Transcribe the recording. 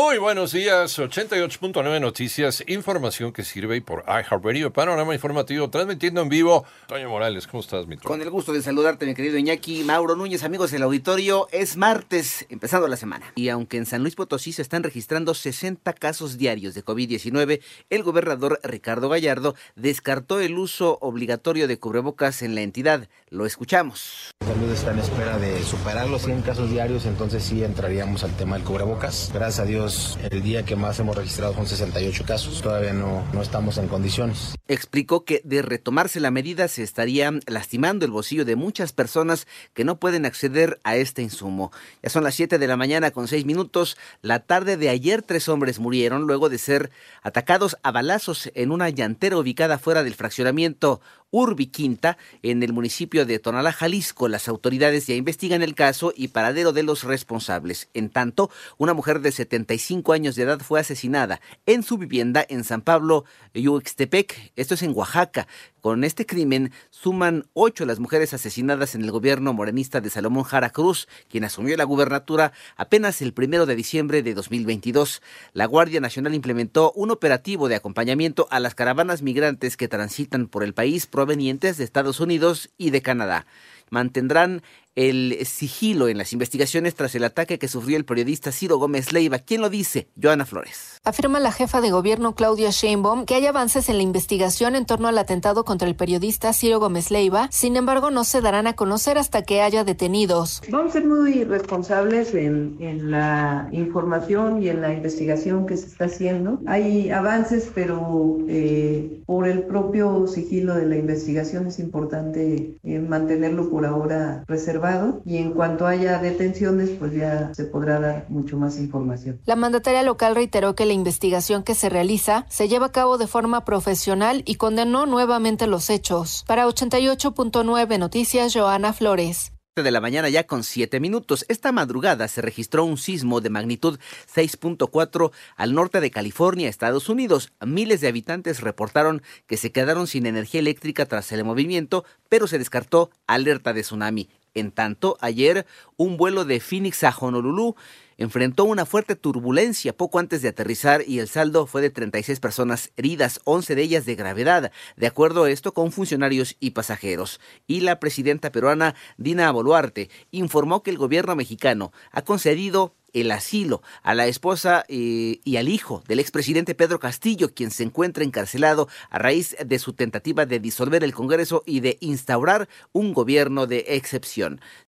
Muy buenos días, 88.9 Noticias, información que sirve por iHeartRadio, panorama informativo, transmitiendo en vivo. Toño Morales, ¿cómo estás, mi Con el gusto de saludarte, mi querido Iñaki, Mauro Núñez, amigos del auditorio, es martes, empezando la semana. Y aunque en San Luis Potosí se están registrando 60 casos diarios de COVID-19, el gobernador Ricardo Gallardo descartó el uso obligatorio de cubrebocas en la entidad. Lo escuchamos. Salud está en espera de superar los 100 casos diarios, entonces sí entraríamos al tema del cubrebocas. Gracias a Dios el día que más hemos registrado son 68 casos. Todavía no, no estamos en condiciones. Explicó que de retomarse la medida se estaría lastimando el bolsillo de muchas personas que no pueden acceder a este insumo. Ya son las 7 de la mañana con 6 minutos. La tarde de ayer tres hombres murieron luego de ser atacados a balazos en una llantera ubicada fuera del fraccionamiento Urbi Quinta, en el municipio de Tonalá, Jalisco. Las autoridades ya investigan el caso y paradero de los responsables. En tanto, una mujer de 75 años de edad fue asesinada en su vivienda en San Pablo, Yuxtepec, esto es en Oaxaca. Con este crimen suman ocho las mujeres asesinadas en el gobierno morenista de Salomón Jara Cruz, quien asumió la gubernatura apenas el primero de diciembre de 2022. La Guardia Nacional implementó un operativo de acompañamiento a las caravanas migrantes que transitan por el país provenientes de Estados Unidos y de Canadá. Mantendrán el sigilo en las investigaciones tras el ataque que sufrió el periodista Ciro Gómez Leiva. ¿Quién lo dice? Joana Flores. Afirma la jefa de gobierno Claudia Sheinbaum que hay avances en la investigación en torno al atentado contra el periodista Ciro Gómez Leiva. Sin embargo, no se darán a conocer hasta que haya detenidos. Vamos a ser muy responsables en, en la información y en la investigación que se está haciendo. Hay avances, pero eh, por el propio sigilo de la investigación es importante eh, mantenerlo por ahora reservado y en cuanto haya detenciones, pues ya se podrá dar mucho más información. La mandataria local reiteró que la investigación que se realiza se lleva a cabo de forma profesional y condenó nuevamente los hechos. Para 88.9 Noticias, Joana Flores de la mañana ya con siete minutos. Esta madrugada se registró un sismo de magnitud 6.4 al norte de California, Estados Unidos. Miles de habitantes reportaron que se quedaron sin energía eléctrica tras el movimiento, pero se descartó alerta de tsunami. En tanto, ayer un vuelo de Phoenix a Honolulu enfrentó una fuerte turbulencia poco antes de aterrizar y el saldo fue de 36 personas heridas, 11 de ellas de gravedad, de acuerdo a esto con funcionarios y pasajeros. Y la presidenta peruana Dina Boluarte informó que el gobierno mexicano ha concedido el asilo a la esposa eh, y al hijo del expresidente Pedro Castillo, quien se encuentra encarcelado a raíz de su tentativa de disolver el Congreso y de instaurar un gobierno de excepción.